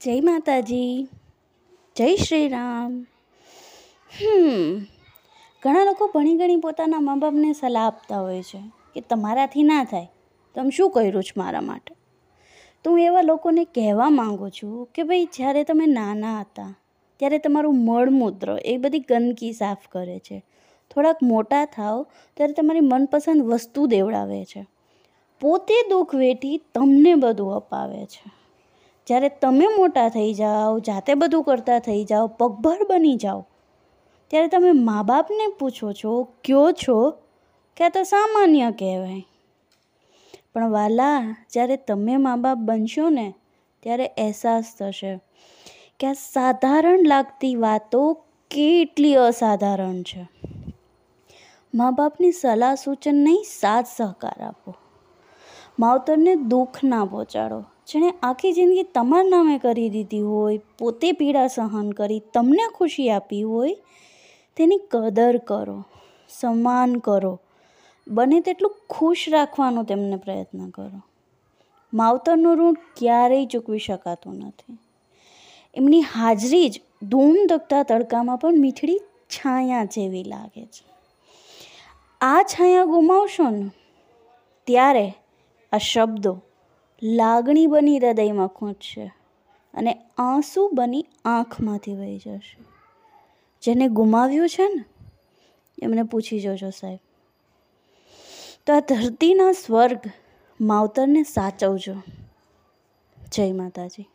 જય માતાજી. જય શ્રી રામ હમ. ઘણા લોકો ભણી ગણી પોતાના મા બાપને સલાહ આપતા હોય છે કે તમારાથી ના થાય. તમે શું કર્યું છે મારા માટે? તો હું એવા લોકોને કહેવા માગું છું કે ભાઈ જ્યારે તમે નાના હતા, ત્યારે તમારું મળમૂત્ર એ બધી ગંદકી સાફ કરે છે. થોડાક મોટા થાવ ત્યારે તમારી મનપસંદ વસ્તુ દેવડાવે છે. પોતે દુઃખ વેઠી તમને બધું અપાવે છે. જ્યારે તમે મોટા થઈ જાઓ, જાતે બધું કરતા થઈ જાઓ, પગભર બની જાઓ, ત્યારે તમે મા બાપને પૂછો છો, કયો છો? કે આ તો સામાન્ય કહેવાય. પણ વાલા, જ્યારે તમે મા બાપ બનશો ને, ત્યારે અહેસાસ થશે કે આ સાધારણ લાગતી વાતો કેટલી અસાધારણ છે. મા બાપની સલાહ સૂચન નહીં સાથ સહકાર આપો. માવતરને દુઃખ ના પહોંચાડો. જેણે આખી જિંદગી તમારા નામે કરી દીધી હોય, પોતે પીડા સહન કરી તમને ખુશી આપી હોય, તેની કદર કરો, સન્માન કરો, બને તેટલું ખુશ રાખવાનો તેમને પ્રયત્ન કરો. માવતરનું ઋણ ક્યારેય ચૂકવી શકાતું નથી. એમની હાજરી જ ધૂમ ધકતા તડકામાં પણ મીઠડી છાયા જેવી લાગે છે. આ છાયા ગુમાવશો ને, ત્યારે આ શબ્દો લાગણી બની હૃદયમાં ખૂંચશે અને આંસુ બની આંખમાંથી વહી જશે. જેને ગુમાવ્યું છે ને, એમને પૂછી જોજો સાહેબ. તો આ ધરતીના સ્વર્ગ માવતરને સાચવજો. જય માતાજી.